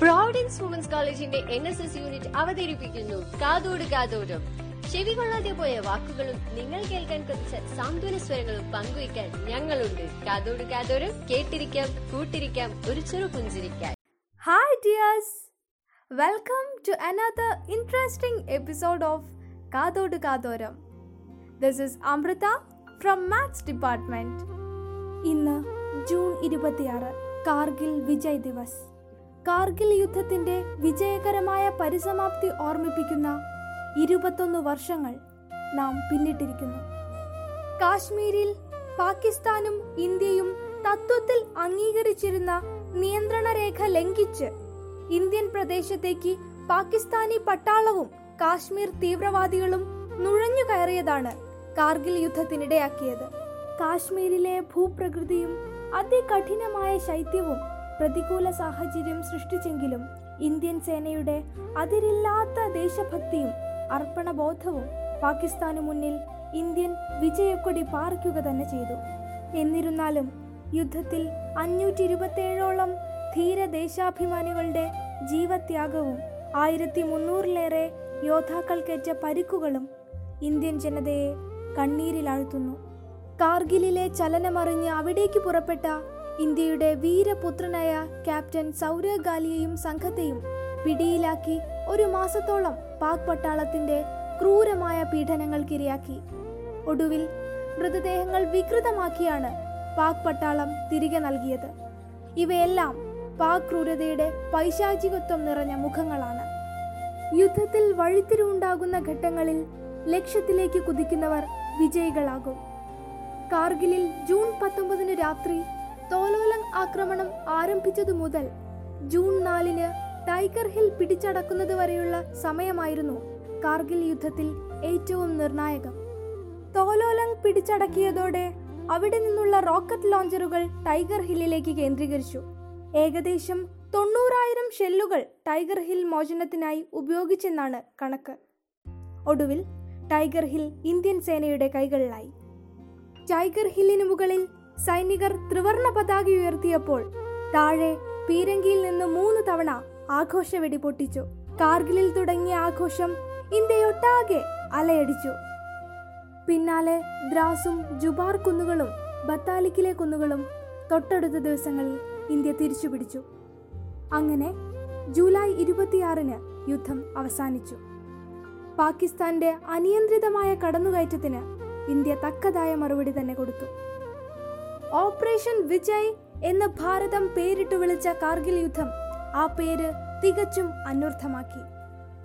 Providence women's കോളേജിന്റെ N S S unit അവതരിപ്പിക്കുന്നു. കാതോട് കാതോടും. ചെവി കൊള്ളാതെ പോയ വാക്കുകളും നിങ്ങൾ കേൾക്കാൻ കൊതിച്ച സാന്ത്വന സ്വരങ്ങളും പങ്കുവയ്ക്കാൻ ഞങ്ങളുണ്ട്. കാതോട് കാതോരം കേട്ടിരിക്കാം കൂട്ടിരിക്കാം ഒരു ചെറു പുഞ്ചിരിക്കാൻ. Hi dears welcome to another interesting episode of Kathodu Kathoram. This is Amrita from maths department ഇന്ന് ജൂൺ ഇരുപത്തിയാറ് കാർഗിൽ വിജയ് ദിവസ്. കാർഗിൽ യുദ്ധത്തിന്റെ വിജയകരമായ പരിസമാപ്തി ഓർമ്മിപ്പിക്കുന്ന ഇരുപത്തൊന്ന് വർഷങ്ങൾ നാം പിന്നിട്ടിരിക്കുന്നു. കാശ്മീരിൽ പാകിസ്ഥാനും ഇന്ത്യയും തത്വത്തിൽ അംഗീകരിച്ചിരുന്ന നിയന്ത്രണ രേഖ ലംഘിച്ച് ഇന്ത്യൻ പ്രദേശത്തേക്ക് പാകിസ്ഥാനി പട്ടാളവും കാശ്മീർ തീവ്രവാദികളും നുഴഞ്ഞു കയറിയതാണ് കാർഗിൽ യുദ്ധത്തിനിടയാക്കിയത്. കാശ്മീരിലെ ഭൂപ്രകൃതിയും അതികഠിനമായ ശൈത്യവും പ്രതികൂല സാഹചര്യം സൃഷ്ടിച്ചെങ്കിലും ഇന്ത്യൻ സേനയുടെ അതിരില്ലാത്ത ദേശഭക്തിയും അർപ്പണബോധവും പാകിസ്ഥാനു മുന്നിൽ ഇന്ത്യൻ വിജയക്കൊടി പാറിക്കുക തന്നെ ചെയ്തു. എന്നിരുന്നാലും യുദ്ധത്തിൽ അഞ്ഞൂറ്റി ഇരുപത്തേഴോളം ധീരദേശാഭിമാനികളുടെ ജീവത്യാഗവും ആയിരത്തി മുന്നൂറിലേറെ യോദ്ധാക്കൾക്കേറ്റ പരിക്കുകളും ഇന്ത്യൻ ജനതയെ കണ്ണീരിലാഴ്ത്തുന്നു. കാർഗിലിലെ ചലനമറിഞ്ഞ് അവിടേക്ക് പുറപ്പെട്ട ഇന്ത്യയുടെ വീരപുത്രനായ ക്യാപ്റ്റൻ സൗരവ് ഗാലിയെയും സംഘത്തെയും പിടിയിലാക്കി ഒരു മാസത്തോളം പാക് പട്ടാളത്തിന്റെ ക്രൂരമായ പീഡനങ്ങൾക്കിരയാക്കി. ഒടുവിൽ മൃതദേഹങ്ങൾ വികൃതമാക്കിയാണ് പാക് പട്ടാളം തിരികെ നൽകിയത്. ഇവയെല്ലാം പാക് ക്രൂരതയുടെ പൈശാചികത്വം നിറഞ്ഞ മുഖങ്ങളാണ്. യുദ്ധത്തിൽ വഴിത്തിരിവുണ്ടാകുന്ന ഘട്ടങ്ങളിൽ ലക്ഷ്യത്തിലേക്ക് കുതിക്കുന്നവർ വിജയികളാകും. കാർഗിലിൽ ജൂൺ പത്തൊമ്പതിന് രാത്രി ആക്രമണം ആരംഭിച്ചതു മുതൽ ജൂൺ നാലിന് ടൈഗർ ഹിൽ പിടിച്ചടക്കുന്നത് വരെയുള്ള സമയമായിരുന്നു കാർഗിൽ യുദ്ധത്തിൽ ഏറ്റവും നിർണായകം. തോലോലങ് പിടിച്ചടക്കിയതോടെ അവിടെ നിന്നുള്ള റോക്കറ്റ് ലോഞ്ചറുകൾ ടൈഗർ ഹില്ലിലേക്ക് കേന്ദ്രീകരിച്ചു. ഏകദേശം തൊണ്ണൂറായിരം ഷെല്ലുകൾ ടൈഗർ ഹിൽ മോചനത്തിനായി ഉപയോഗിച്ചെന്നാണ് കണക്ക്. ഒടുവിൽ ടൈഗർ ഹിൽ ഇന്ത്യൻ സേനയുടെ കൈകളിലായി. ടൈഗർ ഹില്ലിനു മുകളിൽ സൈനികർ ത്രിവർണ പതാക ഉയർത്തിയപ്പോൾ താഴെ പീരങ്കിയിൽ നിന്ന് മൂന്ന് തവണ ആഘോഷ വെടി പൊട്ടിച്ചു. കാർഗിലിൽ തുടങ്ങിയ ആഘോഷം ഇന്ത്യയൊട്ടാകെ അലയടിച്ചു. പിന്നാലെ ദ്രാസും ജുബാർ കുന്നുകളും ബത്താലിക്കിലെ കുന്നുകളും തൊട്ടടുത്ത ദിവസങ്ങളിൽ ഇന്ത്യ തിരിച്ചുപിടിച്ചു. അങ്ങനെ ജൂലൈ ഇരുപത്തിയാറിന് യുദ്ധം അവസാനിച്ചു. പാകിസ്ഥാന്റെ അനിയന്ത്രിതമായ കടന്നുകയറ്റത്തിന് ഇന്ത്യ തക്കതായ മറുപടി തന്നെ കൊടുത്തു. ഓപ്പറേഷൻ വിജയ് എന്ന് ഭാരതം പേരിട്ട് വിളിച്ച കാർഗിൽ യുദ്ധം ആ പേര് തികച്ചും അന്വർത്ഥമാക്കി.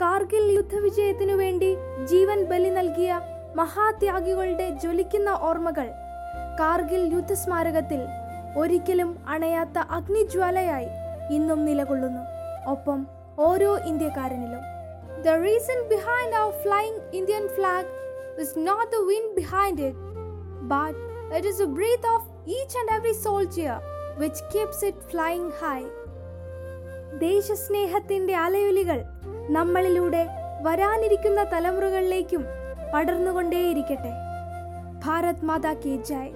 കാർഗിൽ യുദ്ധവിജയത്തിനു വേണ്ടി ജീവൻ ബലി നൽകിയ മഹാത്യാഗികളുടെ ജ്വലിക്കുന്ന ഓർമ്മകൾ കാർഗിൽ യുദ്ധസ്മാരകത്തിൽ ഒരിക്കലും അണയാത്ത അഗ്നിജ്വാലയായി ഇന്നും നിലകൊള്ളുന്നു. ഒപ്പം ഓരോ ഇന്ത്യക്കാരനിലും. The reason behind our flying Indian flag is not the wind behind it but it is a breath of each and every soldier, which keeps it flying high. ദേശസ്നേഹത്തിന്റെ അലയൊലികൾ നമ്മളിലൂടെ വരാനിരിക്കുന്ന തലമുറകളിലേക്കും പടർന്നുകൊണ്ടേയിരിക്കട്ടെ ഭാരത് മാതാ കി ജയ്